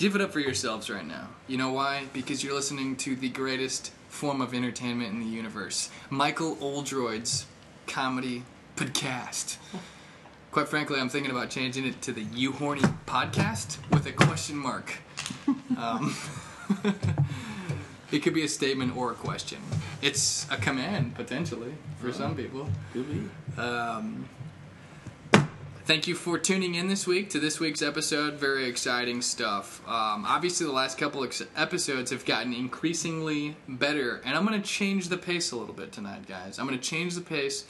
give it up for yourselves right now. You know why? Because you're listening to the greatest form of entertainment in the universe Michael Oldroyd's Comedy Podcast. Quite frankly, I'm thinking about changing it to the You Horny Podcast with a question mark. Um, it could be a statement or a question. It's a command, potentially, for some people. Could be. Um, thank you for tuning in this week to this week's episode. Very exciting stuff. Um, obviously, the last couple episodes have gotten increasingly better, and I'm going to change the pace a little bit tonight, guys. I'm going to change the pace,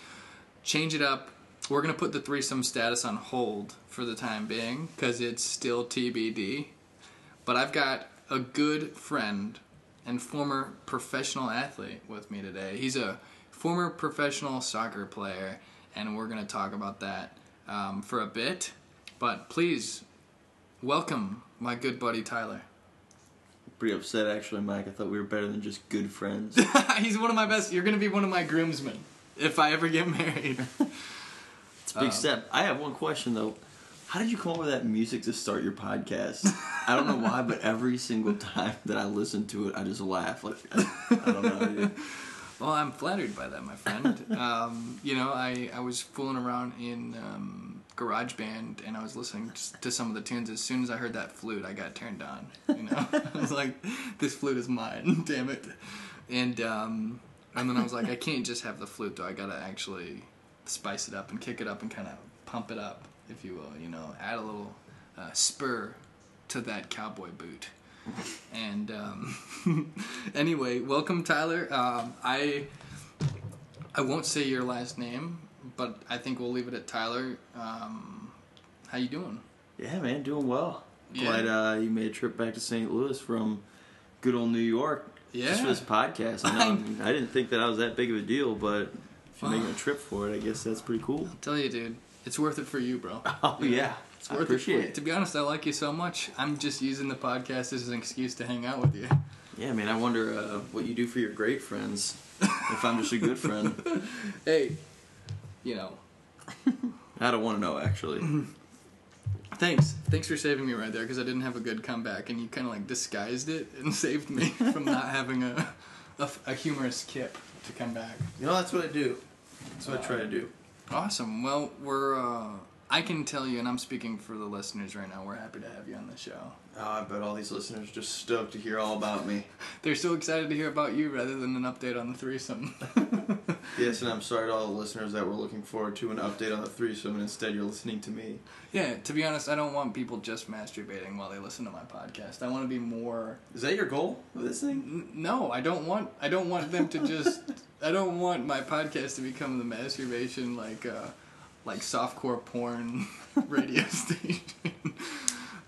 change it up. We're going to put the threesome status on hold for the time being because it's still TBD. But I've got a good friend and former professional athlete with me today. He's a former professional soccer player, and we're going to talk about that um, for a bit. But please, welcome my good buddy Tyler. Pretty upset actually, Mike. I thought we were better than just good friends. He's one of my best. You're going to be one of my groomsmen if I ever get married. It's a big step. I have one question though. How did you come up with that music to start your podcast? I don't know why, but every single time that I listen to it, I just laugh. Like I, I don't know. Well, I'm flattered by that, my friend. um, you know, I, I was fooling around in um, GarageBand and I was listening to some of the tunes. As soon as I heard that flute, I got turned on. You know, I was like, "This flute is mine, damn it!" And um, and then I was like, "I can't just have the flute though. I gotta actually spice it up and kick it up and kind of pump it up, if you will. You know, add a little uh, spur to that cowboy boot." And um, anyway, welcome Tyler. Um, I I won't say your last name, but I think we'll leave it at Tyler. Um, how you doing? Yeah, man, doing well. Yeah. Glad uh, you made a trip back to St. Louis from good old New York. Yeah. Just for this podcast. I, know, I didn't think that I was that big of a deal, but if you're making a trip for it, I guess that's pretty cool. I'll tell you, dude, it's worth it for you, bro. Oh yeah, It's I worth appreciate it. It. To be honest, I like you so much. I'm just using the podcast as an excuse to hang out with you. Yeah, man. I wonder uh, what you do for your great friends. if I'm just a good friend, Hey, you know, I don't want to know actually. thanks. Thanks for saving me right there because I didn't have a good comeback, and you kind of like disguised it and saved me from not having a, a a humorous kip to come back. You know, that's what I do. That's what I try to do. Awesome. Well, we're. Uh, I can tell you, and I'm speaking for the listeners right now. We're happy to have you on the show. Oh, I bet all these listeners are just stoked to hear all about me. They're so excited to hear about you rather than an update on the threesome. Yes, and I'm sorry to all the listeners that were looking forward to an update on the threesome, and instead you're listening to me. yeah. To be honest, I don't want people just masturbating while they listen to my podcast. I want to be more. Is that your goal with this thing? N- No, I don't want. I don't want them to just. I don't want my podcast to become the masturbation like, uh, like softcore porn radio station.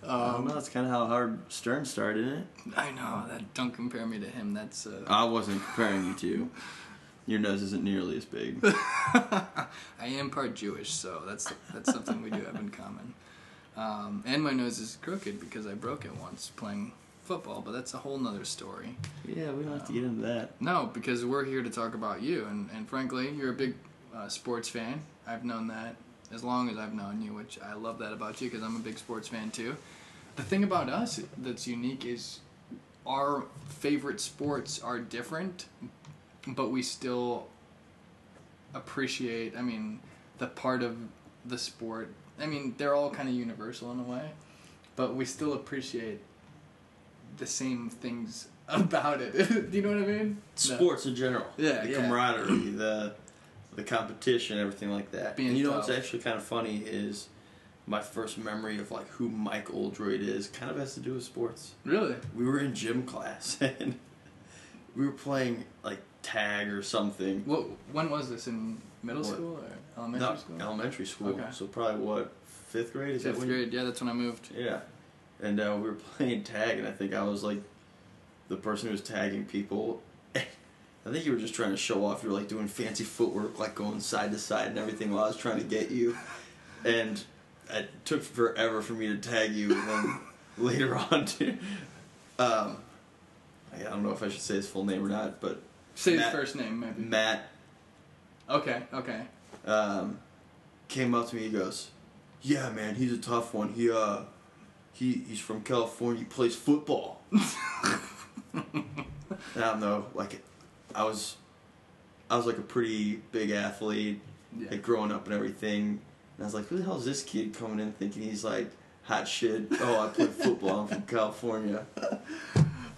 I don't know. That's kind of how Howard Stern started, it? I know that. Don't compare me to him. That's. Uh, I wasn't comparing you to. Your nose isn't nearly as big. I am part Jewish, so that's that's something we do have in common. Um, and my nose is crooked because I broke it once playing football, but that's a whole nother story. Yeah, we don't have to get into that. No, because we're here to talk about you, and, and frankly, you're a big uh, sports fan. I've known that as long as I've known you, which I love that about you because I'm a big sports fan too. The thing about us that's unique is our favorite sports are different, but we still appreciate. I mean, the part of the sport. I mean, they're all kind of universal in a way, but we still appreciate the same things about it. Do you know what I mean? No. Sports in general. Yeah, the yeah. camaraderie, the the competition, everything like that. Being and you know tough. what's actually kind of funny is my first memory of like who Mike Oldroyd is kind of has to do with sports. Really? We were in gym class and we were playing like tag or something. What? When was this in middle What? school or elementary No, school? elementary school. Okay. So probably what fifth grade is that Fifth you- grade. Yeah, that's when I moved. Yeah. and uh, we were playing tag, and I think I was like the person who was tagging people. I think you were just trying to show off. You were like doing fancy footwork, like going side to side and everything while I was trying to get you. And it took forever for me to tag you, and then later on, to, um, I don't know if I should say his full name or not, but Say his first name, maybe. Matt Okay, okay. um, came up to me. He goes, "Yeah, man, he's a tough one. He uh, he he's from California. He plays football." I don't know, like, I was, I was like a pretty big athlete, Yeah. like growing up and everything. And I was like, "Who the hell is this kid coming in thinking he's like hot shit? Oh, I play football. I'm from California."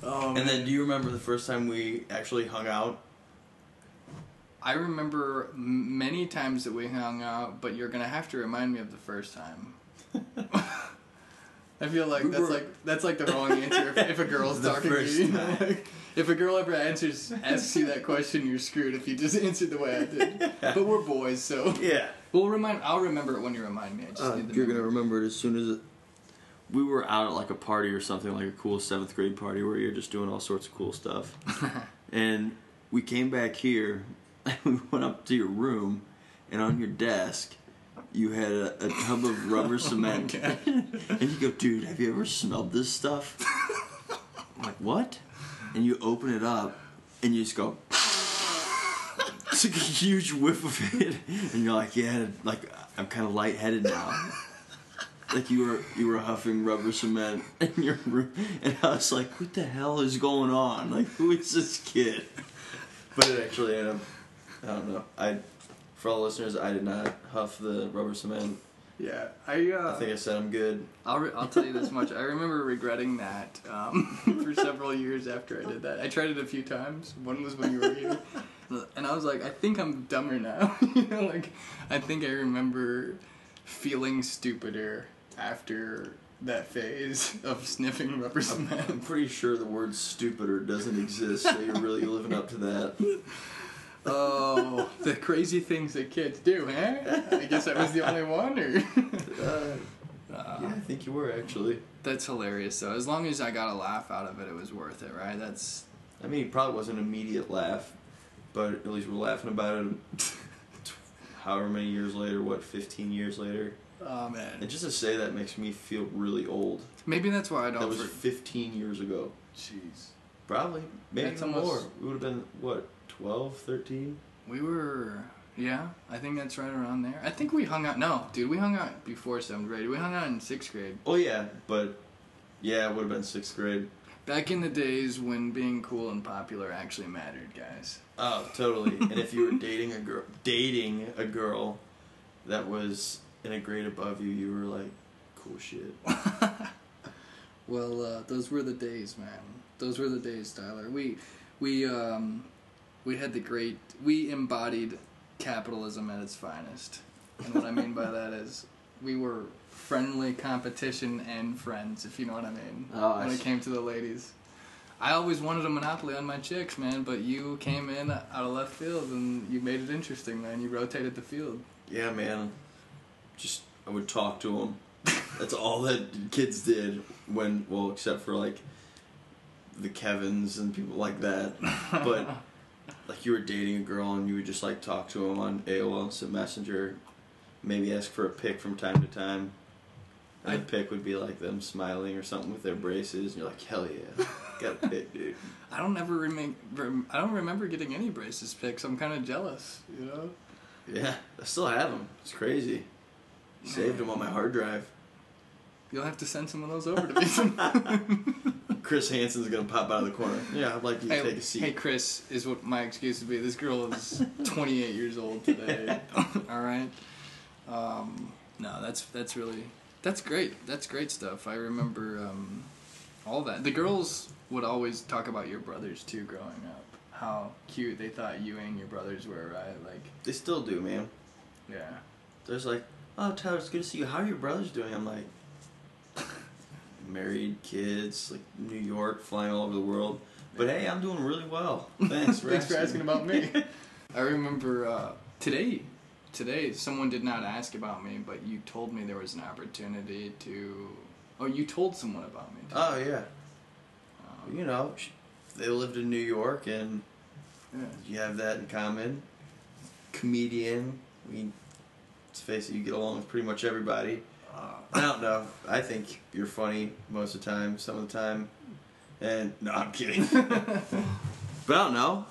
Oh, And then, do you remember the first time we actually hung out? I remember many times that we hung out, but you're gonna have to remind me of the first time. I feel like that's like that's like the wrong answer if, if a girl's talking to you. you know, time. like, if a girl ever answers asks you that question, you're screwed. If you just answered the way I did. But we're boys, so Yeah. we'll remind. I'll remember it when you remind me. I just Uh, need the you're gonna remember it as soon as it, we were out at like a party or something, like a cool seventh grade party where you're just doing all sorts of cool stuff. and we came back here, and we went up to your room, and on your desk, you had a, a tub of rubber oh cement. God. and you go, dude, have you ever smelled this stuff? I'm like, what? And you open it up, and you just go. It's like a huge whiff of it, and you're like, yeah, like I'm kind of lightheaded now. Like you were you were huffing rubber cement in your room, and I was like, what the hell is going on? Like, who is this kid? But it actually ended up, I don't know. I, for all listeners, I did not huff the rubber cement. Yeah, I. Uh, I think I said I'm good. I'll, re- I'll tell you this much. I remember regretting that um, for several years after I did that. I tried it a few times. One was when you were here. And I was like, I think I'm dumber now. you know, like, I think I remember feeling stupider after that phase of sniffing rubber cement. I'm pretty sure the word stupider doesn't exist, so you're really living up to that. Oh, the crazy things that kids do, huh? I guess I was the only one, or. Uh, yeah, I think you were actually. That's hilarious, though. As long as I got a laugh out of it, it was worth it, right? That's I mean, it probably wasn't an immediate laugh, but at least we're laughing about it. However many years later, what, 15 years later? oh man. And just to say that makes me feel really old. Maybe that's why I don't. That was for- 15 years ago. Jeez. Probably. Maybe That's even almost- more. We would have been, what, 12, 13? We were. Yeah, I think that's right around there. I think we hung out. No, dude, we hung out before seventh grade. We hung out in sixth grade. Oh, yeah, but yeah, it would have been sixth grade. Back in the days when being cool and popular actually mattered, guys. Oh, totally. and if you were dating a girl, dating a girl that was in a grade above you, you were like, cool shit. Well, uh, those were the days, man. Those were the days, Tyler. We, we, um, we had the great. We embodied capitalism at its finest, and what I mean by that is we were friendly competition and friends, if you know what I mean. Oh, I when it came to the ladies, I always wanted a monopoly on my chicks, man. But you came in out of left field and you made it interesting, man. You rotated the field. Yeah, man. Just I would talk to them. That's all that kids did when, well, except for like the Kevins and people like that. But like you were dating a girl and you would just like talk to them on AOL Instant Messenger, maybe ask for a pic from time to time. And the pic would be like them smiling or something with their braces, and you're like, hell yeah, got a pic, dude. I don't ever remember. I don't remember getting any braces pics. I'm kind of jealous, you know. Yeah, I still have them. It's crazy. Saved them on my hard drive. You'll have to send some of those over to me. Chris Hansen's gonna pop out of the corner. Yeah, I'd like you to hey, take a seat. hey, Chris, is what my excuse would be. This girl is 28 years old today. All right. Um, no, that's that's really that's great. That's great stuff. I remember um, all that. The girls would always talk about your brothers too, growing up. How cute they thought you and your brothers were, right? Like, They still do, man. yeah. There's like, oh Tyler, it's good to see you. How are your brothers doing? I'm like, married, kids, like New York, flying all over the world. But hey, I'm doing really well. Thanks for Thanks for asking. asking about me. I remember uh, today. Today, someone did not ask about me, but you told me there was an opportunity to Oh, you told someone about me. too. Oh yeah. Um, You know, they lived in New York, and yeah. you have that in common. Comedian. I mean, let's face it, you get along with pretty much everybody. Uh, I don't know. I think you're funny most of the time. Some of the time, and no, I'm kidding. but I don't know.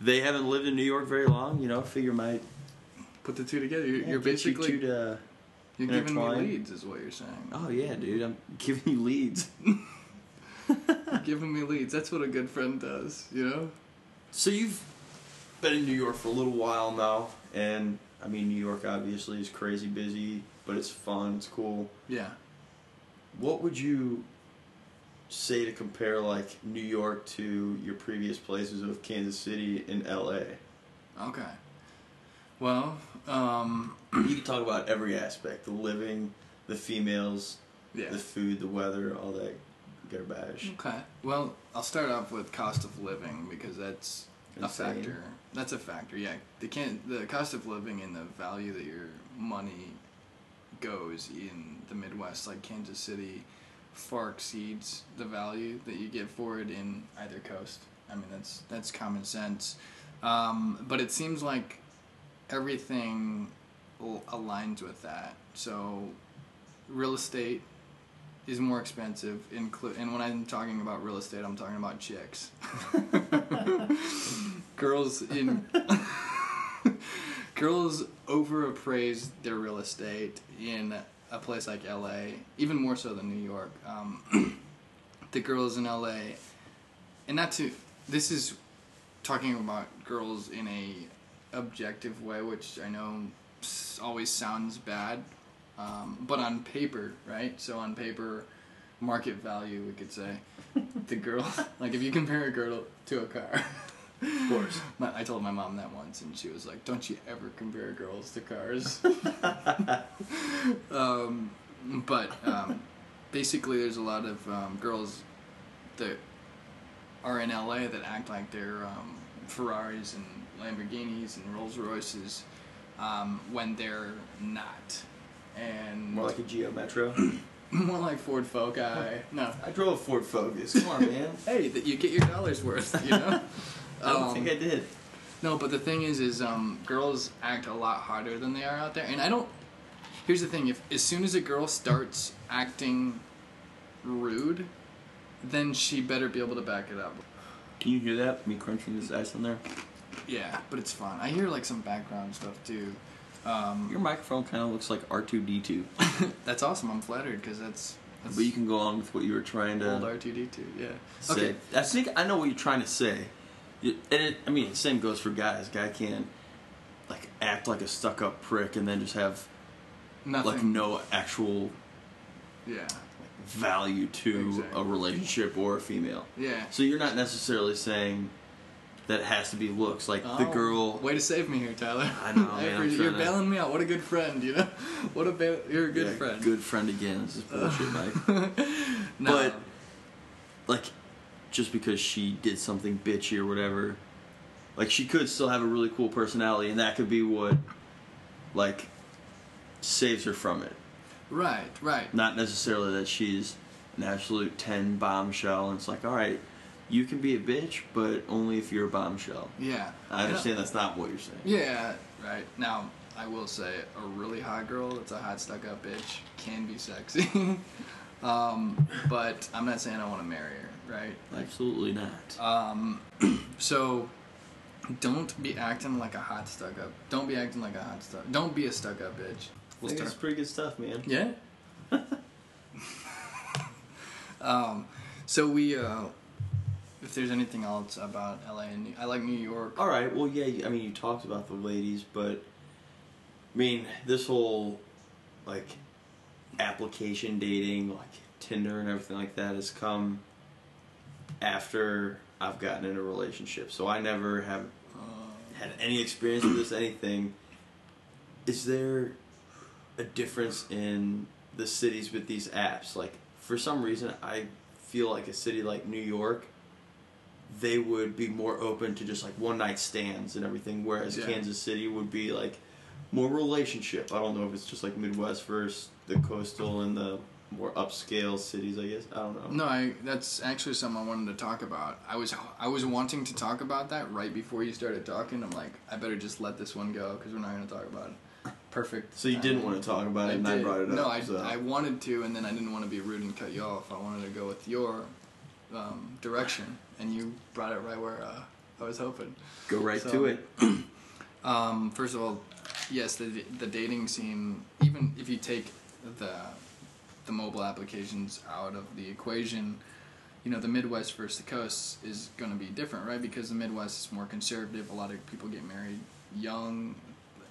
They haven't lived in New York very long. You know, figure might. Put the two together. You're, yeah, you're you basically two to- you're giving me leads, is what you're saying. Oh yeah, dude. I'm giving you leads. Giving me leads. That's what a good friend does. You know. So you've been in New York for a little while now, and I mean, New York obviously is crazy busy, but it's fun. It's cool. Yeah. What would you say to compare like New York to your previous places of Kansas City and LA? Okay. Well, um, You can talk about every aspect: the living, the females, yeah. the food, the weather, all that garbage. Okay. Well, I'll start off with cost of living because that's a factor. That's a factor. Yeah. The can the cost of living and the value that your money goes in the Midwest, like Kansas City, far exceeds the value that you get for it in either coast. I mean, that's that's common sense. Um, but it seems like everything aligns with that. So, real estate is more expensive. Include and when I'm talking about real estate, I'm talking about chicks. girls in girls overappraise their real estate in a place like LA, even more so than New York. Um, the girls in LA, and not to this is talking about girls in a objective way, which I know always sounds bad, um, but on paper, right? So on paper, market value, we could say, the girl, like if you compare a girl to a car. Of course. My, I told my mom that once, and she was like, "Don't you ever compare girls to cars." um, but um, basically, there's a lot of um, girls that are in LA that act like they're um, Ferraris and Lamborghinis and Rolls Royces um, when they're not, and More like a Geo Metro. more like Ford Focus. No, I drove a Ford Focus. Come on, man. hey, that you get your dollars worth, you know. I don't Um, think I did. No, but the thing is, is um, girls act a lot harder than they are out there, and I don't. Here's the thing: if as soon as a girl starts acting rude, then she better be able to back it up. Can you hear that? Me crunching this ice on there. Yeah, but it's fun. I hear like some background stuff too. Um, Your microphone kind of looks like R two D two, that's awesome. I'm flattered because that's that's but you can go on with what you were trying to. old to R2D2. Yeah. say. Okay. I think I know what you're trying to say. And it, I mean, same goes for guys. Guy can like act like a stuck up prick and then just have Nothing. like no actual Yeah. value to Exactly. a relationship or a female. Yeah. So you're not necessarily saying that it has to be looks. Like the Oh, girl. Way to save me here, Tyler. I know, man, I'm You're to- bailing me out. What a good friend, you know. What a ba- you're a good Yeah, friend. Good friend again. This is bullshit, Mike. no. But like, just because she did something bitchy or whatever, like she could still have a really cool personality, and that could be what, like, saves her from it. right, right. Not necessarily that she's an absolute ten bombshell, and it's like, all right, you can be a bitch, but only if you're a bombshell. Yeah. I understand that's not what you're saying. Yeah, right. Now, I will say a really hot girl that's a hot stuck up bitch can be sexy. um, but I'm not saying I want to marry her, right? Absolutely not. Um, so don't be acting like a hot stuck up. Don't be acting like a hot stuck. Don't be a stuck up bitch. I We'll think start. it's pretty good stuff, man. Yeah. um, so we, uh, if there's anything else about LA and New, I like New York. All right. Well, yeah. I mean, you talked about the ladies, but I mean, this whole like application dating, like Tinder and everything like that, has come after I've gotten in a relationship. So I never have Uh, had any experience with this. Anything. Is there a difference in the cities with these apps? Like, for some reason, I feel like a city like New York, they would be more open to just like one night stands and everything, whereas Yeah. Kansas City would be like more relationship. I don't know if it's just like Midwest versus the coastal and the more upscale cities, I guess. I don't know. No, I, that's actually something I wanted to talk about. I was I was wanting to talk about that right before you started talking. I'm like, I better just let this one go because we're not going to talk about it. Perfect. So you didn't want to talk about it, and I brought it up. No, I, so. I wanted to, and then I didn't want to be rude and cut you off. I wanted to go with your um, direction, and you brought it right where uh, I was hoping. go right so- to it. Um, first of all, yes, the the dating scene. Even if you take the the mobile applications out of the equation, you know the Midwest versus the coast is going to be different, right? Because the Midwest is more conservative. A lot of people get married young.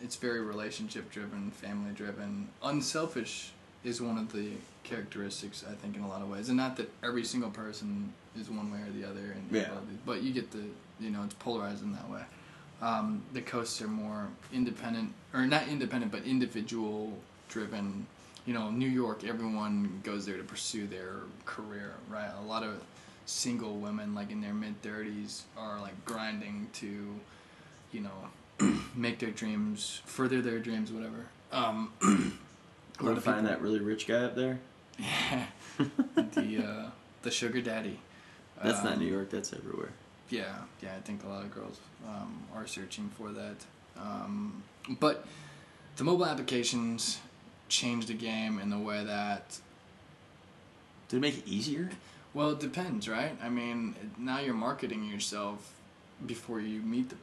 It's very relationship driven, family driven. Unselfish is one of the characteristics I think in a lot of ways, and not that every single person is one way or the other, and Yeah. but you get the you know it's polarized in that way. Um, the coasts are more independent, or not independent, but individual driven. You know, New York, everyone goes there to pursue their career, right? A lot of single women, like in their mid 30s, are like grinding to, you know, make their dreams, further their dreams, whatever. Um, a lot Want to of find people- that really rich guy up there? Yeah, the uh, the sugar daddy. That's not Um, New York. That's everywhere. yeah, yeah, I think a lot of girls um, are searching for that. Um, but the mobile applications changed the game in the way that, Did it make it easier? well, it depends, right? I mean, now you're marketing yourself before you meet the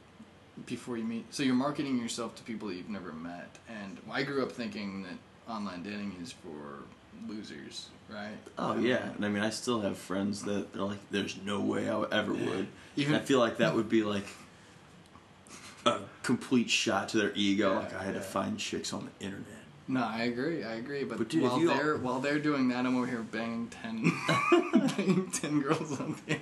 before you meet. So you're marketing yourself to people that you've never met. And I grew up thinking that online dating is for losers, right? Oh yeah, and I mean, I still have friends that they're like, "There's no way I ever would." Even and I feel like that would be like a complete shot to their ego. Yeah, like I had to find chicks on the internet. No, I agree. I agree. But, But dude, while they're while they're doing that, I'm over here banging ten, banging ten girls on there.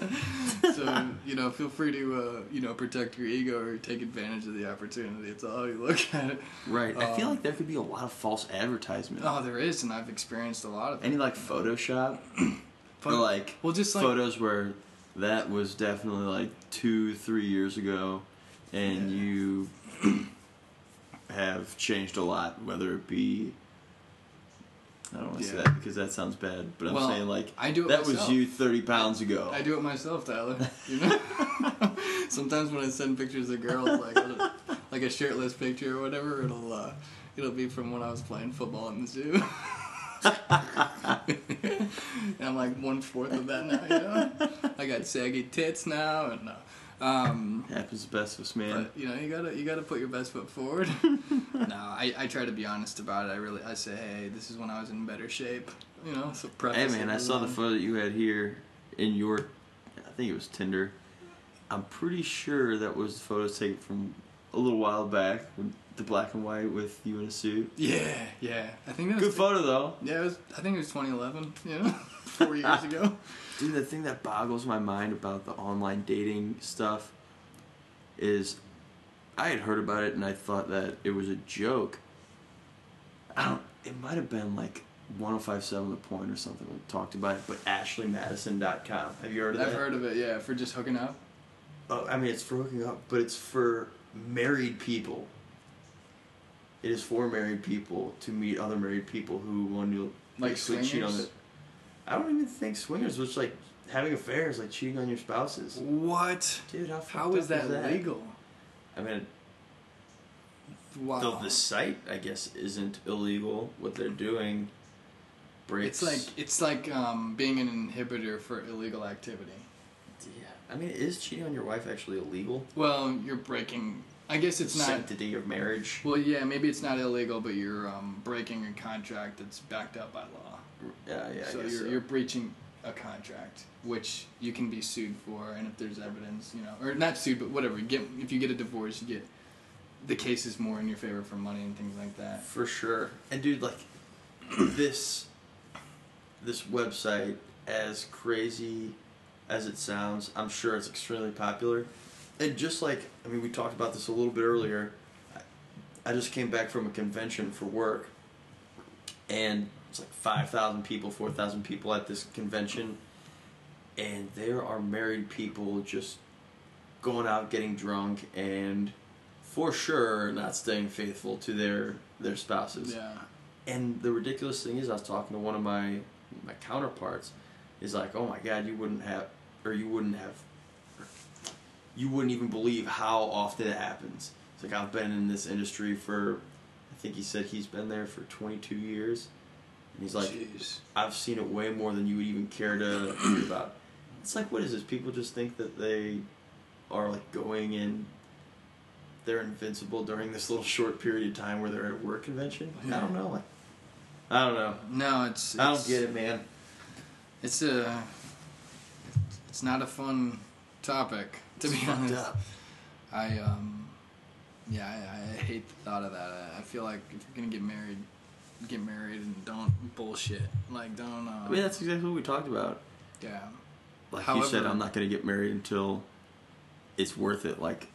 so you know, feel free to uh, you know protect your ego or take advantage of the opportunity. It's all how you look at it. Right. I feel Um, like there could be a lot of false advertisement. Oh, there is, and I've experienced a lot of. Any like Photoshop or like well, just like photos where that was definitely like two, three years ago, and Yeah. you have changed a lot. Whether it be, I don't want to say that because that sounds bad, but I'm Well, saying like I do it that myself. was you 30 pounds ago. I do it myself, Tyler. You know. Sometimes when I send pictures of girls, like like a shirtless picture or whatever, it'll uh, it'll be from when I was playing football in the zoo. and I'm like one fourth of that now. You know, I got saggy tits now, and uh, um, Happens to the best of us, man. but you know, you gotta you gotta put your best foot forward. no, I, I try to be honest about it. I really I say, hey, this is when I was in better shape. You know, so Hey man, I saw the photo that you had here in your, I think it was Tinder. I'm pretty sure that was the photos taken from a little while back, with the black and white with you in a suit. Yeah, yeah. I think that was Good photo though, Yeah, it was. I think it was 2011. You know, four years ago. dude. The thing that boggles my mind about the online dating stuff is, I had heard about it and I thought that it was a joke. I don't. It might have been like 105.7 The Point or something that talked about it, but AshleyMadison.com. Have you heard of that? I've heard of it. Yeah, for just hooking up. Oh, I mean, it's for hooking up, but it's for married people. It is for married people to meet other married people who want to Like basically cheat on it. I don't even think swingers, was like having affairs, like cheating on your spouses. What? Dude, how How fucked is up that, legal? I mean, Wow. though the site, I guess, isn't illegal. What they're doing breaks. it's like it's like um, being an inhibitor for illegal activity. yeah. I mean, is cheating on your wife actually illegal? Well, you're breaking. I guess it's the not. sanctity of marriage. Well, yeah, maybe it's not illegal, but you're um, breaking a contract that's backed up by law. Yeah, yeah. So you're so. you're breaching a contract, which you can be sued for, and if there's evidence, you know, or not sued, but whatever. You get if you get a divorce, you get the case is more in your favor for money and things like that. For sure. And dude, like this this website, as crazy as it sounds, I'm sure it's extremely popular. And just like I mean, we talked about this a little bit earlier. I, I just came back from a convention for work, and it's like five thousand people, four thousand people at this convention, and there are married people just going out getting drunk and for sure not staying faithful to their their spouses. Yeah. And the ridiculous thing is, I was talking to one of my my counterparts. Is like, oh my god, you wouldn't have, or you wouldn't have, you wouldn't even believe how often it happens. It's like I've been in this industry for, I think he said he's been there for 22 years, and he's like, Jeez. I've seen it way more than you would even care to hear about. It's like, what is this? People just think that they are like going in. They're invincible during this little short period of time where they're at a work convention. Like, I don't know. Like, I don't know. No, it's, I don't get it, man. It's a. It's not a fun topic to It's be honest. up. I um, yeah, I, I hate the thought of that. I, I feel like if you're gonna get married, get married and don't bullshit. Like don't. Um, I mean, that's exactly what we talked about. yeah. Like you said, I'm not going to get married until it's worth it. Like,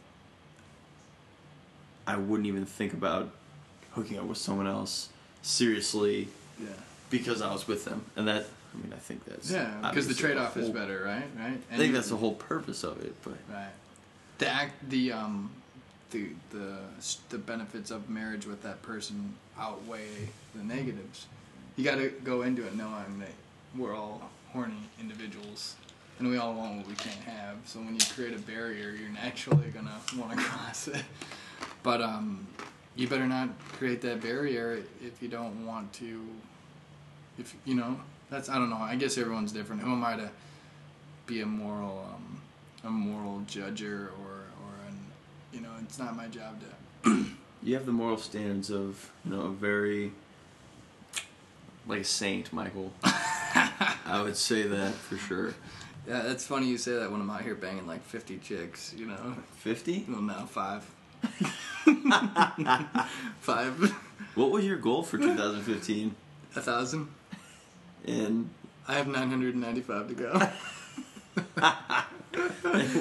I wouldn't even think about hooking up with someone else seriously Yeah. because I was with them, and that. I mean, I think that's Yeah, because the trade off is whole- better, right? Right. I think that's the whole purpose of it, but Right. The act, the um, the the the benefits of marriage with that person outweigh the negatives. You got to go into it knowing that we're all horny individuals, and we all want what we can't have. So when you create a barrier, you're naturally gonna want to cross it. But um, you better not create that barrier if you don't want to. If you know, that's I don't know. I guess everyone's different. Who am I to be a moral um, a moral judger or or an you know it's not my job to you have the moral standards of you know a very like a saint, Michael. I would say that for sure. yeah that's funny you say that when i'm out here banging like 50 chicks you know Fifty. well no five five What was your goal for 2015? a thousand And i have 995 to go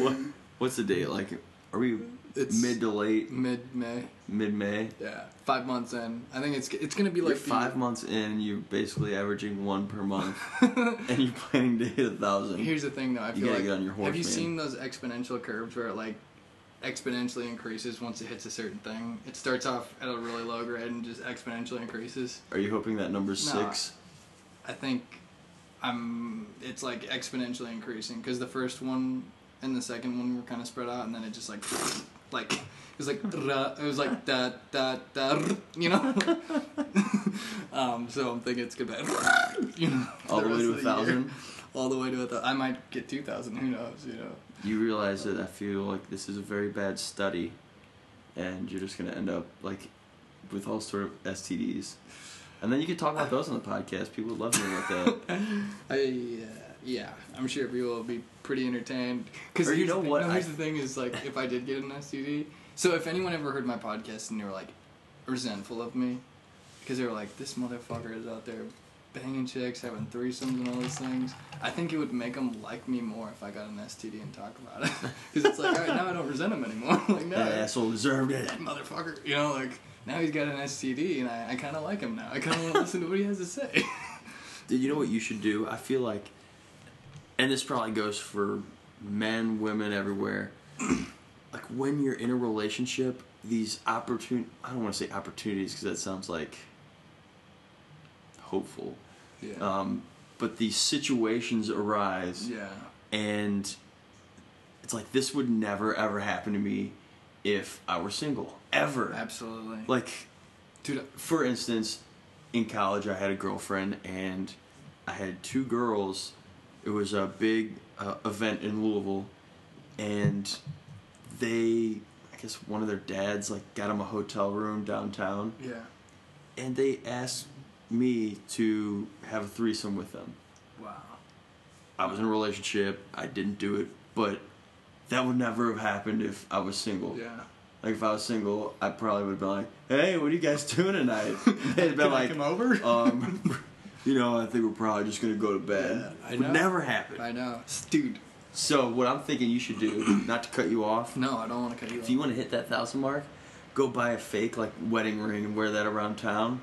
what, what's the date? Like, are we It's- mid to late mid-may mid May? yeah five months in i think it's it's gonna be like You're the- five months in, you're basically averaging one per month, and you're planning to hit a thousand. Here's the thing, though. I You feel like get on your horse, have you man. seen those exponential curves where it like exponentially increases once it hits a certain thing? It starts off at a really low grade and just exponentially increases. Are you hoping that number's No. six? I think I'm. It's like exponentially increasing because the first one and the second one were kind of spread out, and then it just like like it was like it was like da da da you know. um, so I'm thinking it's good, you know, All the way to a the thousand? All the way to a thousand. I might get two thousand. Who knows? You know. You realize that I feel like this is a very bad study, and you're just gonna end up like with all sort of STDs. And then you could talk about those on the podcast. People would love to hear about that. I uh, yeah, I'm sure people will be pretty entertained. Because Or you know what, No, here's I- the thing is like if I did get an STD. So if anyone ever heard my podcast and they were like resentful of me, because they were like, this motherfucker is out there banging chicks, having threesomes and all those things. I think it would make them like me more if I got an STD and talk about it. Because it's like, all right, now I don't resent him anymore. like, no, That asshole deserved it. that motherfucker. You know, like now he's got an STD and I, I kind of like him now. I kind of want to listen to what he has to say. Did you know what you should do? I feel like, and this probably goes for men, women, everywhere. like when you're in a relationship, these opportun I don't want to say opportunities because that sounds like hopeful. yeah. Um, but these situations arise, yeah. and it's like this would never ever happen to me if I were single. Ever. Absolutely. Like Dude, for instance, in college, I had a girlfriend, and I had two girls. It was a big uh, event in Louisville, and they, I guess, one of their dads like got them a hotel room downtown, yeah. and they asked me to have a threesome with them. Wow. I was in a relationship. I didn't do it, but that would never have happened if I was single. Yeah. Like if I was single, I probably would have been like, "Hey, what are you guys doing tonight?" They'd been Can I like, come over? um, you know, I think we're probably just gonna go to bed. Yeah, I Would know. never happen. I know. Dude. So what I'm thinking you should do, not to cut you off, No, I don't want to cut you off. if off. you want to hit that thousand mark, go buy a fake like wedding ring and wear that around town.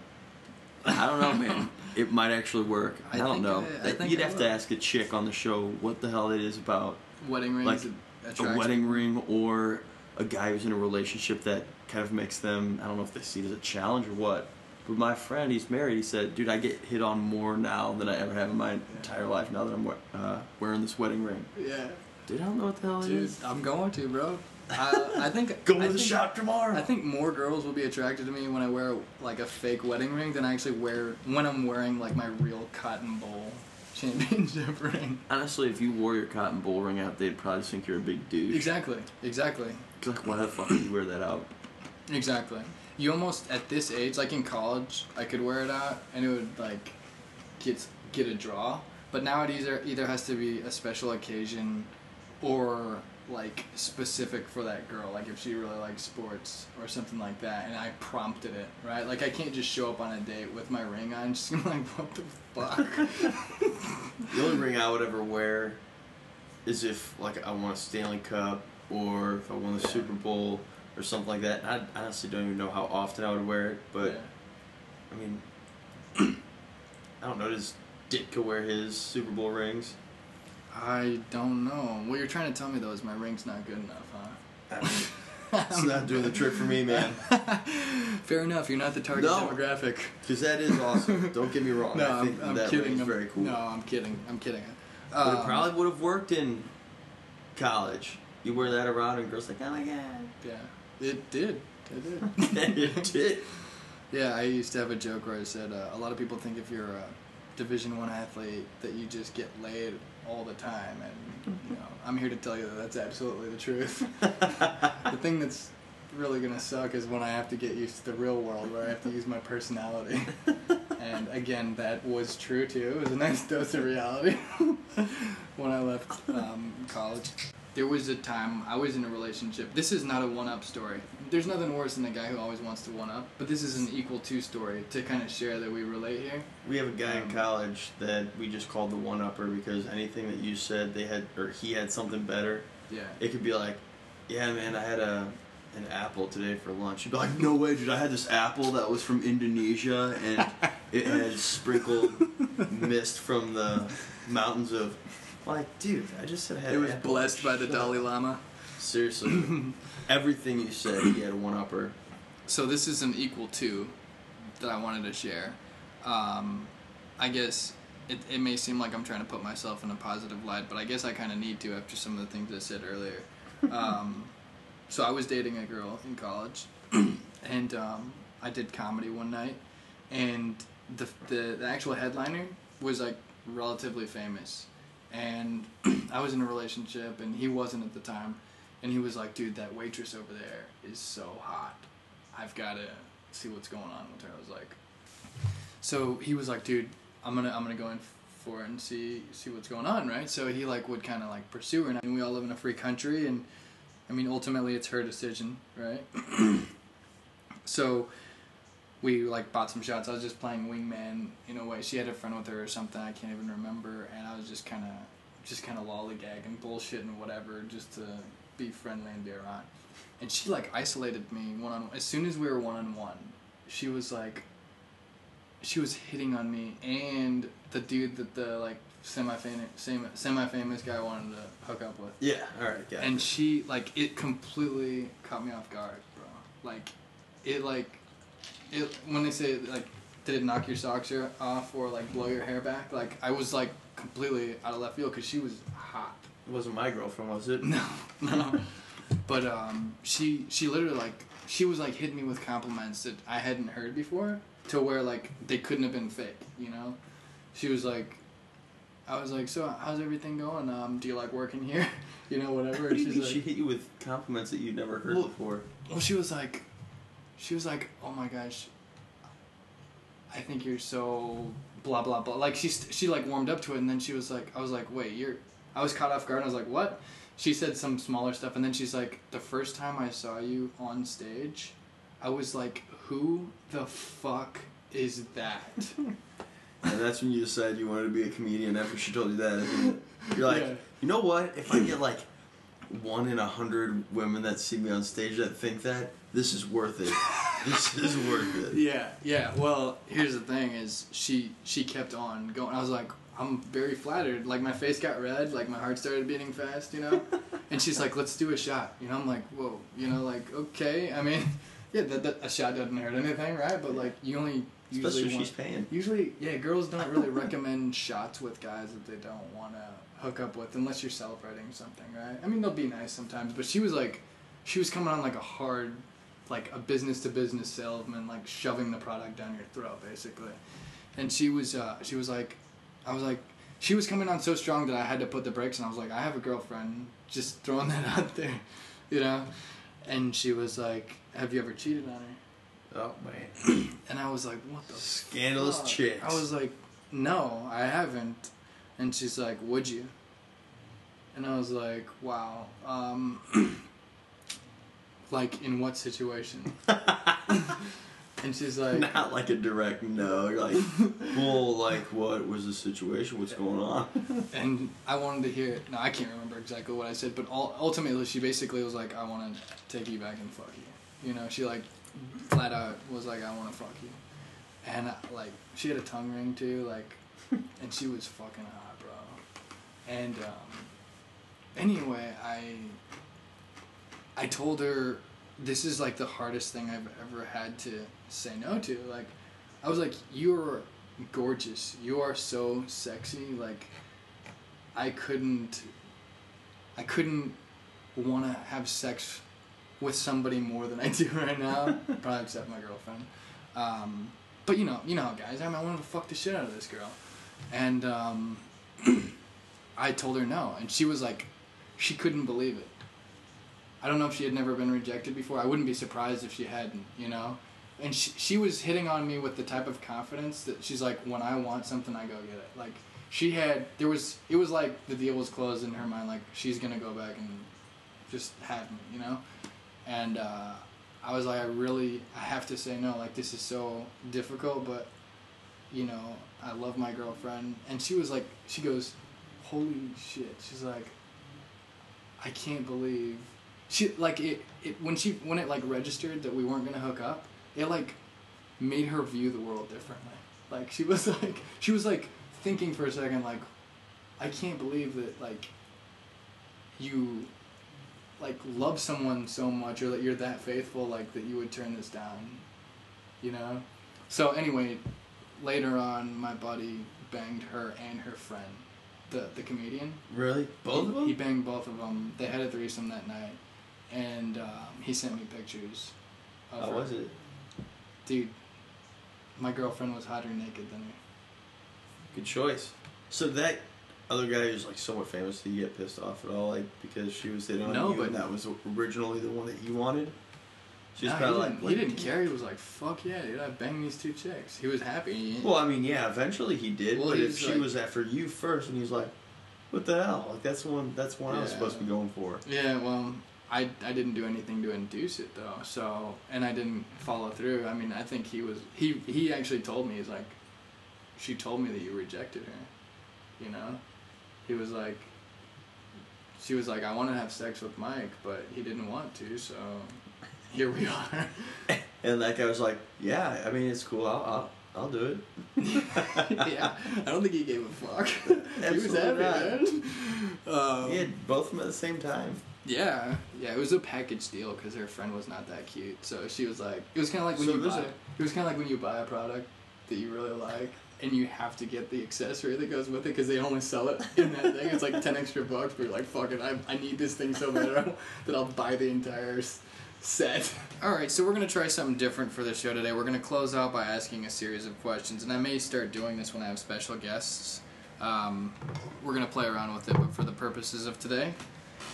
I don't know, man. It might actually work. I, I don't know. I- I You'd have to ask a chick on the show what the hell it is about wedding rings like a wedding ring or a guy who's in a relationship that kind of makes them I don't know if they see it as a challenge or what. But my friend, he's married. He said, "Dude, I get hit on more now than I ever have in my entire life. Now that I'm uh, wearing this wedding ring." Yeah. Dude, I don't know what the hell it Dude, is. I'm going to, bro. I, I think Go I to the think- shop tomorrow. I think more girls will be attracted to me when I wear like a fake wedding ring than I actually wear when I'm wearing like my real cotton bowl championship ring. Honestly, if you wore your cotton bowl ring out, they'd probably think you're a big dude. Exactly. Exactly. It's Like, why the fuck would you wear that out? Exactly. You almost at this age, like in college, I could wear it out and it would like get get a draw. But now it either either has to be a special occasion or like specific for that girl. Like if she really likes sports or something like that, and I prompted it, right? Like I can't just show up on a date with my ring on, just gonna like what the fuck. The only ring I would ever wear is if like I won a Stanley Cup or if I won the Super Bowl or something like that. I honestly don't even know how often I would wear it, but Yeah. I mean, I don't know. Does Ditka wear his Super Bowl rings? I don't know. What you're trying to tell me though is my ring's not good enough, huh? It's not doing the trick for me, man. Fair enough. You're not the target No. demographic. Because that is awesome. Don't get me wrong. No, I I'm, think I'm that kidding. I'm, very cool. No, I'm kidding. I'm kidding. But it Um, probably would have worked in college. You wear that around, and girls like, oh my god. Yeah, it did. It did. it did. yeah, I used to have a joke where I said uh, a lot of people think if you're a Division One athlete that you just get laid all the time, and you know, I'm here to tell you that that's absolutely the truth. the thing that's really gonna suck is when I have to get used to the real world where I have to use my personality. and again, that was true too. It was a nice dose of reality when I left um, college. There was a time I was in a relationship. This is not a one-up story. There's nothing worse than the guy who always wants to one-up, but this is an equal two story to kind of share that we relate here. We have a guy Um, in college that we just called the one upper because anything that you said they had or he had something better. Yeah. It could be like, Yeah man, I had a an apple today for lunch. You'd be like, No way, dude, I had this apple that was from Indonesia and it had sprinkled mist from the mountains of like, dude, I just said I had It was blessed by the Shut Dalai up. Lama. Seriously. Everything you said, he had a one upper. So this is an equal two that I wanted to share. Um, I guess it, it may seem like I'm trying to put myself in a positive light, but I guess I kind of need to after some of the things I said earlier. Um, so I was dating a girl in college, and um, I did comedy one night, and the, the the actual headliner was like relatively famous, and I was in a relationship, and he wasn't at the time, and he was like, "Dude, that waitress over there is so hot. I've got to see what's going on with her." I was like, so he was like, "Dude, I'm gonna I'm gonna go in for it and see see what's going on, right?" So he like would kind of like pursue her, and we all live in a free country, and I mean, ultimately, it's her decision, right? so we like bought some shots. I was just playing wingman in a way. She had a friend with her or something. I can't even remember, and I was just kind of just kind of lollygagging, bullshitting, whatever, just to be friendly and be around. And she like isolated me one on as soon as we were one on one. She was like, she was hitting on me and the dude that the like semi famous semi famous guy wanted to hook up with. Yeah, alright, yeah. And she like it completely caught me off guard, bro. Like it like it when they say like did it knock your socks off or like blow your hair back? Like I was like completely out of left field because she was hot. it wasn't my girlfriend, was it? No, no. but um, she she literally like she was like hitting me with compliments that I hadn't heard before to where like they couldn't have been fake. You know, she was like. I was like, so how's everything going? Um, do you like working here? You know, whatever. What do you She's mean like, she hit you with compliments that you'd never heard Well- before? Well, she was like, she was like, oh my gosh, I think you're so blah blah blah. Like she she like warmed up to it, and then she was like, I was like, wait, you're. I was caught off guard. and I was like, what? She said some smaller stuff, and then she's like, the first time I saw you on stage, I was like, who the fuck is that? And that's when you decided you wanted to be a comedian after she told you that. You're like, Yeah. you know what? If I get like one in a hundred women that see me on stage that think that, this is worth it. this is worth it. Yeah, yeah. Well, here's the thing: is she she kept on going. I was like, I'm very flattered. Like my face got red, like my heart started beating fast, you know. and she's like, "Let's do a shot." You know, I'm like, "Whoa," you know, like okay. I mean, Yeah, that, that, a shot doesn't hurt anything, right? But like you only usually Especially if want, she's paying. Usually, yeah, girls don't really recommend shots with guys that they don't want to hook up with unless you're celebrating something, right? I mean, they'll be nice sometimes, but she was like, she was coming on like a hard, like a business to business salesman, like shoving the product down your throat, basically. And she was, uh, she was like, I was like, she was coming on so strong that I had to put the brakes, and I was like, I have a girlfriend, just throwing that out there, you know. And she was like, Have you ever cheated on her? Oh man. And I was like, What the Scandalous fuck? chicks. I was like, no, I haven't. And she's like, would you? And I was like, wow. Um, like, in what situation? and she's like, Not like a direct no. Like, well, like, what was the situation? What's going on? and I wanted to hear it. No, I can't remember exactly what I said, but ul- ultimately, she basically was like, I want to take you back and fuck you. You know, she like flat out was like, I want to fuck you. And uh, like, she had a tongue ring too, like, and she was fucking hot, bro. And um, anyway, I I told her this is like the hardest thing I've ever had to say no to. Like, I was like, you're gorgeous. You are so sexy. Like, I couldn't, I couldn't want to have sex with somebody more than I do right now. Probably except my girlfriend. Um, but you know, you know how guys. I mean, I wanted to fuck the shit out of this girl, and um, I told her no, and she was like, she couldn't believe it. I don't know if she had never been rejected before. I wouldn't be surprised if she hadn't, you know? And she, she was hitting on me with the type of confidence that she's like, when I want something, I go get it. Like, she had, there was, it was like the deal was closed in her mind. Like, she's to go back and just have me, you know? And uh, I was like, I really, I have to say no. Like, this is so difficult, but, you know, I love my girlfriend. And she was like, she goes, holy shit. She's like, I can't believe she like it, it when she when it like registered that we weren't gonna hook up it like made her view the world differently. Like she was like she was like thinking for a second like i can't believe that like you like love someone so much or that you're that faithful like that you would turn this down you know? So anyway later on my buddy banged her and her friend the the comedian. Really? Both of he, he banged both of them. They had a threesome that night, and um, he sent me pictures. Of How her. was it? Dude, my girlfriend was hotter naked than me. Good choice. So that other guy who's like somewhat famous, did you get pissed off at all? Like because she was hitting on No, you but- and that was originally the one that you wanted? She's Nah, kind he, of like, didn't, like- he didn't care. He was like, "Fuck yeah, dude! I banged these two chicks." He was happy. Well, I mean, yeah, eventually he did, Well, but he if she like- was after you first and he's like, what the hell? Like that's the one that's one I was supposed to be going for. yeah, well, I I didn't do anything to induce it though. So, and I didn't follow through. I mean, I think he was he he actually told me he's like, she told me that you rejected her. You know, he was like. She was like, I want to have sex with Mike, but he didn't want to, so here we are. And that guy was like, yeah, I mean it's cool. I'll I'll, I'll do it. yeah, I don't think he gave a fuck. he was happy, man. Um, He had both of them at the same time. Yeah, yeah, it was a package deal because her friend was not that cute. So she was like, it was kind of like when So you buy, a- it was kind of like when you buy a product that you really like. And you have to get the accessory that goes with it because they only sell it in that thing. It's like ten extra bucks, but you're like, "Fuck it, I, I need this thing so bad that I'll buy the entire set." All right, so we're gonna try something different for the show today. We're gonna close out by asking a series of questions, and I may start doing this when I have special guests. Um, we're gonna play around with it, but for the purposes of today,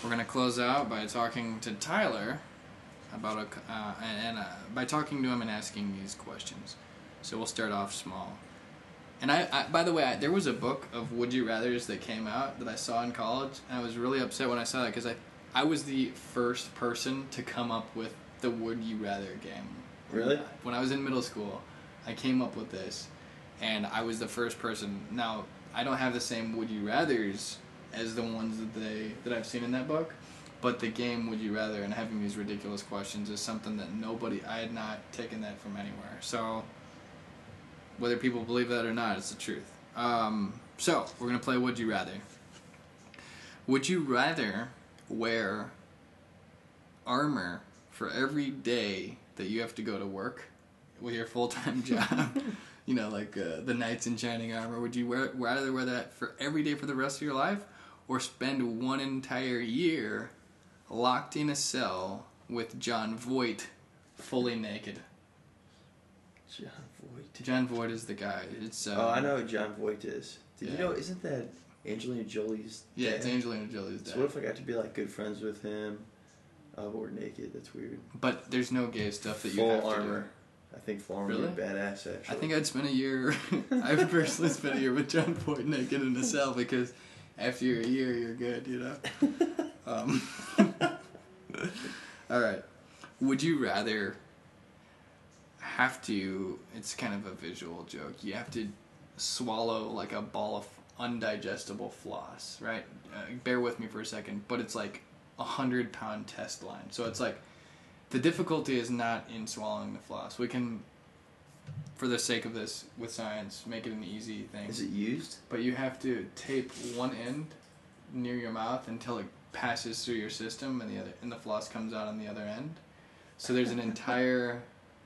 we're gonna close out by talking to Tyler about a uh, and, and uh, by talking to him and asking these questions. So we'll start off small. And I, I by the way, I, there was a book of Would You Rather's that came out that I saw in college, and I was really upset when I saw that because I, I was the first person to come up with the Would You Rather game. Really? When I was in middle school, I came up with this, and I was the first person. Now I don't have the same Would You Rather's as the ones that they that I've seen in that book, but the game Would You Rather and having these ridiculous questions is something that nobody I had not taken that from anywhere. So whether people believe that or not, it's the truth. Um, so we're gonna play Would You Rather. Would you rather wear armor for every day that you have to go to work with your full time job, you know, like uh, the knights in shining armor, would you wear, rather wear that for every day for the rest of your life, or spend one entire year locked in a cell with Jon Voight, fully naked? Jon Voight. Jon Voight is the guy. It's uh, Oh, I know who Jon Voight is. Did you know? Isn't that Angelina Jolie's? Yeah, it's Angelina Jolie's dad. So what if I got to be like good friends with him? Uh, but we're naked. That's weird. But there's no gay stuff that you full have to do. I think full armor Really? badass. Actually. I think I'd spend a year. I've personally spent a year with Jon Voight naked in a cell because after a year, you're good, you know. Um, all right. Would you rather have to? It's kind of a visual joke. You have to swallow like a ball of undigestible floss, right? Uh, bear with me for a second, but it's like a hundred pound test line. So it's like the difficulty is not in swallowing the floss. We can, for the sake of this, with science, make it an easy thing. Is it used? But you have to tape one end near your mouth until it passes through your system, and the other and the floss comes out on the other end. So there's an entire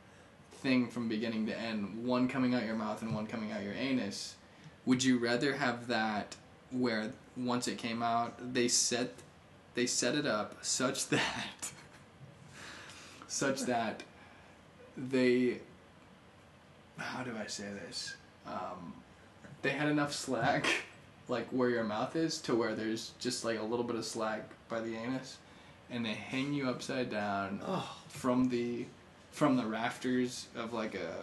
thing from beginning to end, one coming out your mouth and one coming out your anus. Would you rather have that where once it came out, they set they set it up such that such that they how do I say this? Um, they had enough slack, like where your mouth is, to where there's just like a little bit of slack by the anus, and they hang you upside down Oh, from the from the rafters of like a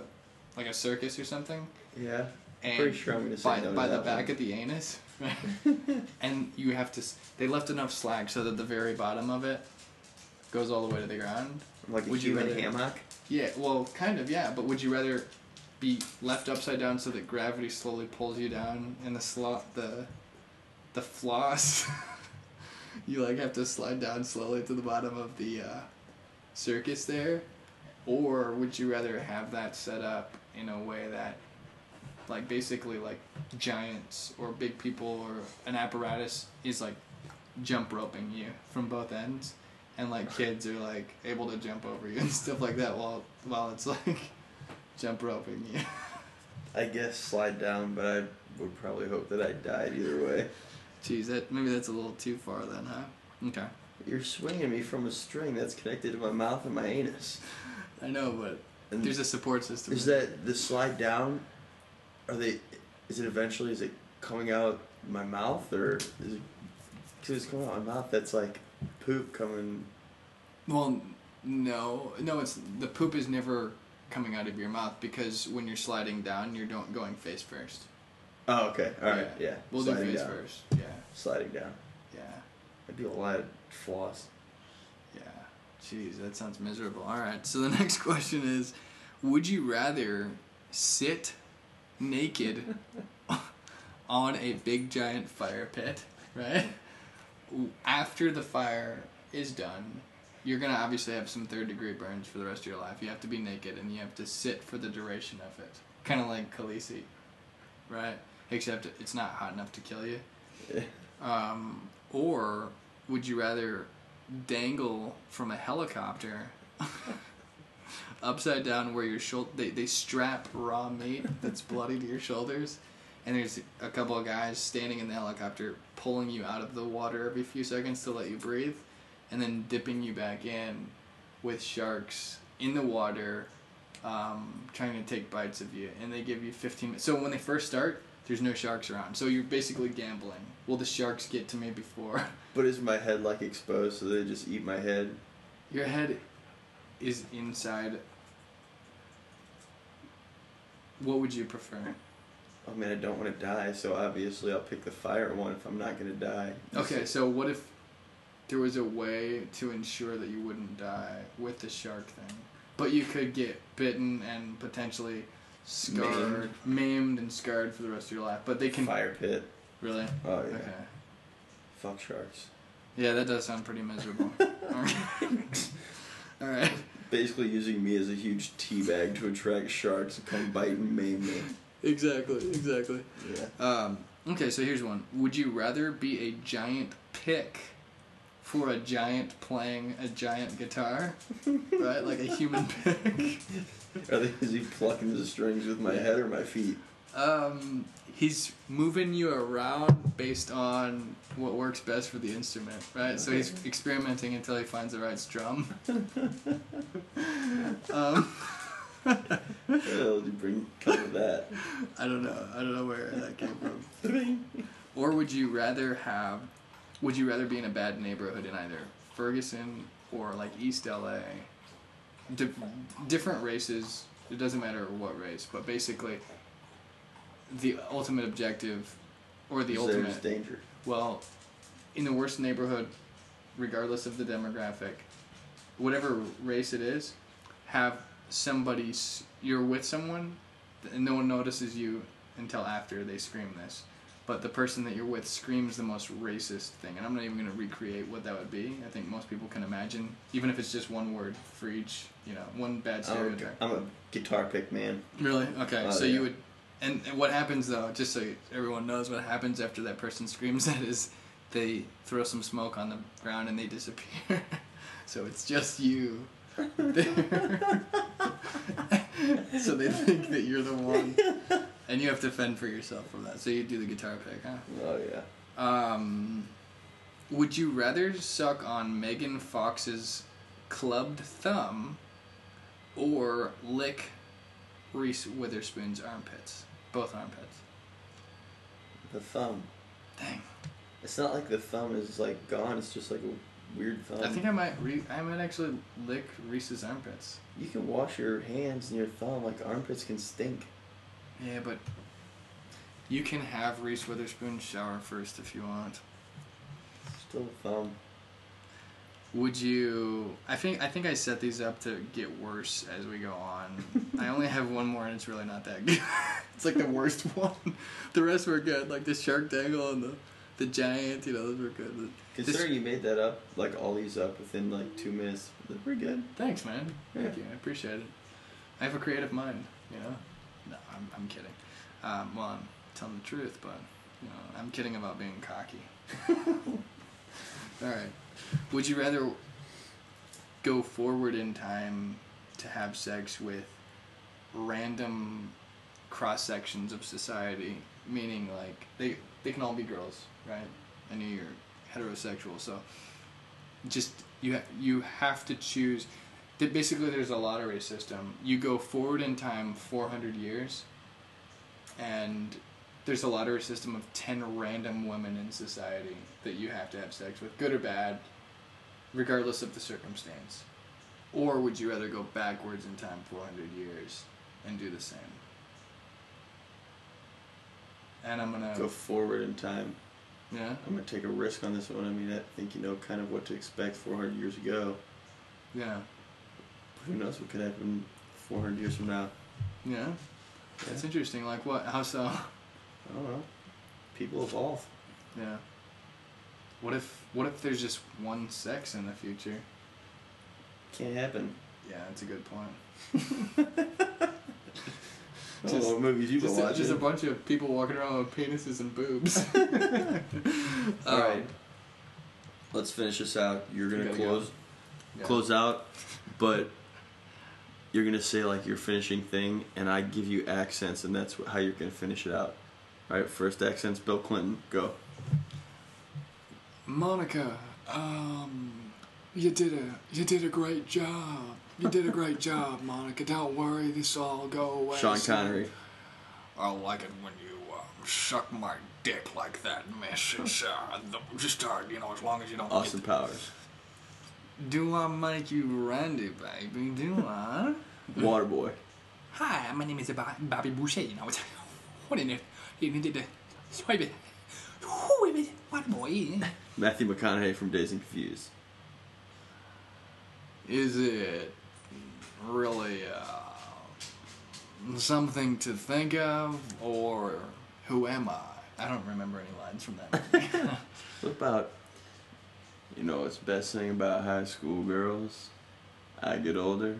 like a circus or something, yeah. and Pretty sure I'm gonna say by no by the back one. of the anus, and you have to. They left enough slack so that the very bottom of it goes all the way to the ground. Like a Would you human rather- hammock. Yeah, well, kind of, yeah. But would you rather be left upside down so that gravity slowly pulls you down, and the slot the the floss, you like have to slide down slowly to the bottom of the uh, circus there, or would you rather have that set up in a way that, like, basically like giants or big people or an apparatus is like jump roping you from both ends? And like kids are like able to jump over you and stuff like that while while it's like jump roping you. I guess slide down, but I would probably hope that I died either way. Jeez, that maybe that's a little too far then, huh? Okay. You're swinging me from a string that's connected to my mouth and my anus. I know, but And there's a support system. is that the slide down? Are they? Is it eventually? Is it coming out my mouth or is it? Cause it's coming out my mouth. That's like poop coming. Well, no, no. It's the poop is never coming out of your mouth because when you're sliding down, you're don't going face first. Oh, okay. All right. Yeah. We'll Sliding do face down. first. Yeah, Sliding down. yeah, That'd be a lot of floss. yeah. Jeez, that sounds miserable. All right. So the next question is, would you rather sit naked on a big giant fire pit, right? After the fire is done, you're gonna obviously have some third degree burns for the rest of your life. You have to be naked and you have to sit for the duration of it, kind of like Khaleesi, right? Except it's not hot enough to kill you. Um, or would you rather dangle from a helicopter upside down where your shoulder they, they strap raw meat that's bloody to your shoulders and there's a couple of guys standing in the helicopter pulling you out of the water every few seconds to let you breathe and then dipping you back in with sharks in the water um, trying to take bites of you and they give you 15 minutes so when they first start there's no sharks around so you're basically gambling will the sharks get to me before But is my head like exposed so they just eat my head? your head is inside what would you prefer I mean, I don't want to die, so obviously I'll pick the fire one if I'm not gonna die. okay so what if there was a way to ensure that you wouldn't die with the shark thing but you could get bitten and potentially scarred maimed, and scarred for the rest of your life but they can Fire pit. really Oh yeah. okay Fuck sharks. yeah that does sound pretty miserable all right Basically using me as a huge tea bag to attract sharks to come bite and maim me. exactly exactly Yeah. Um, okay, so here's one. Would you rather be a giant pick for a giant playing a giant guitar, right? Like a human pig. Are they, is he plucking the strings with my head or my feet? Um, he's moving you around based on what works best for the instrument, right? So he's experimenting until he finds the right strum. um, Where the hell did you bring come with that? I don't know. I don't know where that came from. Or would you rather have? Would you rather be in a bad neighborhood in either Ferguson or like East LA? Di- different races. It doesn't matter what race, but basically, the ultimate objective, or the ultimate. danger. Well, in the worst neighborhood, regardless of the demographic, whatever race it is, have somebody you're with someone, and no one notices you until after they scream this. But the person that you're with screams the most racist thing, and I'm not even gonna recreate what that would be. I think most people can imagine, even if it's just one word for each, you know, one bad I'm a, stereotype. I'm a guitar pick man. Really? Okay. Oh, so yeah. you would, and, and what happens though? Just so everyone knows what happens after that person screams that is, they throw some smoke on the ground and they disappear. so it's just you. there. so they think that you're the one, and you have to fend for yourself from that. So you do the guitar pick, huh? Oh yeah. Um, would you rather suck on Megan Fox's clubbed thumb or lick Reese Witherspoon's armpits? Both armpits. The thumb. Dang. It's not like the thumb is like gone. It's just like a weird thumb. I think I might re- I might actually lick Reese's armpits. you can wash your hands and your thumb. Like armpits can stink. Yeah, but you can have Reese Witherspoon shower first if you want. Still a thumb. Would you? I think I think I set these up to get worse as we go on. I only have one more, and it's really not that good. it's like the worst one. The rest were good, like the shark dangle and the the giant. You know, those were good. This- Considering you made that up, like all these up within like two minutes, they're pretty good. Thanks, man. Thank you. I appreciate it. I have a creative mind. You know. No, I'm I'm kidding. Um, well, I'm telling the truth, but you know, I'm kidding about being cocky. All right. Would you rather go forward in time to have sex with random cross sections of society, meaning like they they can all be girls, right? I know you're heterosexual, so just you ha- you have to choose. That basically, there's a lottery system. You go forward in time 400 years, and there's a lottery system of 10 random women in society that you have to have sex with, good or bad, regardless of the circumstance. Or would you rather go backwards in time 400 years and do the same? And I'm gonna Go forward in time. yeah I'm gonna take a risk on this one. I mean, I think you know kind of what to expect 400 years ago. yeah Who knows what could happen 400 years from now? yeah. That's interesting. Like what? How so? I don't know. People evolve. Yeah. What if what if there's just one sex in the future? Can't happen. Yeah, that's a good point. Don't what movies been Just a, just a bunch of people walking around with penises and boobs. All Um, right. Let's finish this out. You're gonna gotta go. close yeah. close out, but you're gonna say like your finishing thing, and I give you accents, and that's how you're gonna finish it out. All right. First accents. Bill Clinton. Go. Monica, um, you did a you did a great job. You did a great job, Monica. Don't worry, this all go away. Sean soon. Connery. I like it when you uh, suck my dick like that, miss. It's uh, the- just uh, you know, as long as you don't. Austin Powers. Do I make you Randy, baby? Do I? Waterboy. Hi, my name is Bobby Boucher. You know, it's what in it? You need to swipe it. Swipe it. What boy? Matthew McConaughey from Dazed and Confused. Is it really uh, something to think of, or who am I? I don't remember any lines from that. What about, you know, what's the best thing about high school girls? I get older,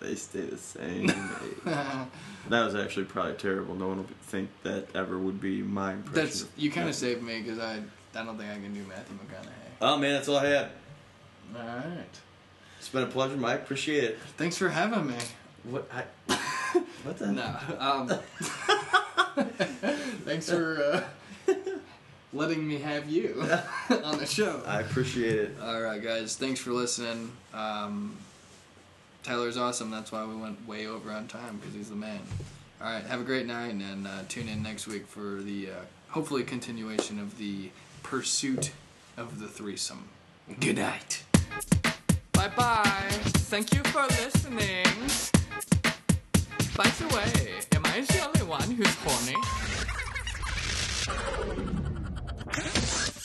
they stay the same age. That was actually probably terrible. No one would think that ever would be my impression. That's you kind of saved me because I I don't think I can do Matthew McConaughey. Oh man, that's all I had. All right. It's been a pleasure, Mike. Appreciate it. Thanks for having me. What? I, what the? No. Um, thanks for uh, letting me have you on the show. I appreciate it. All right, guys. Thanks for listening. Um, Tyler's awesome. That's why we went way over on time because he's the man. All right. Have a great night and uh, tune in next week for the uh, hopefully continuation of the pursuit of the threesome. Good night. Bye bye. Thank you for listening. By the way, am I the only one who's horny? 何?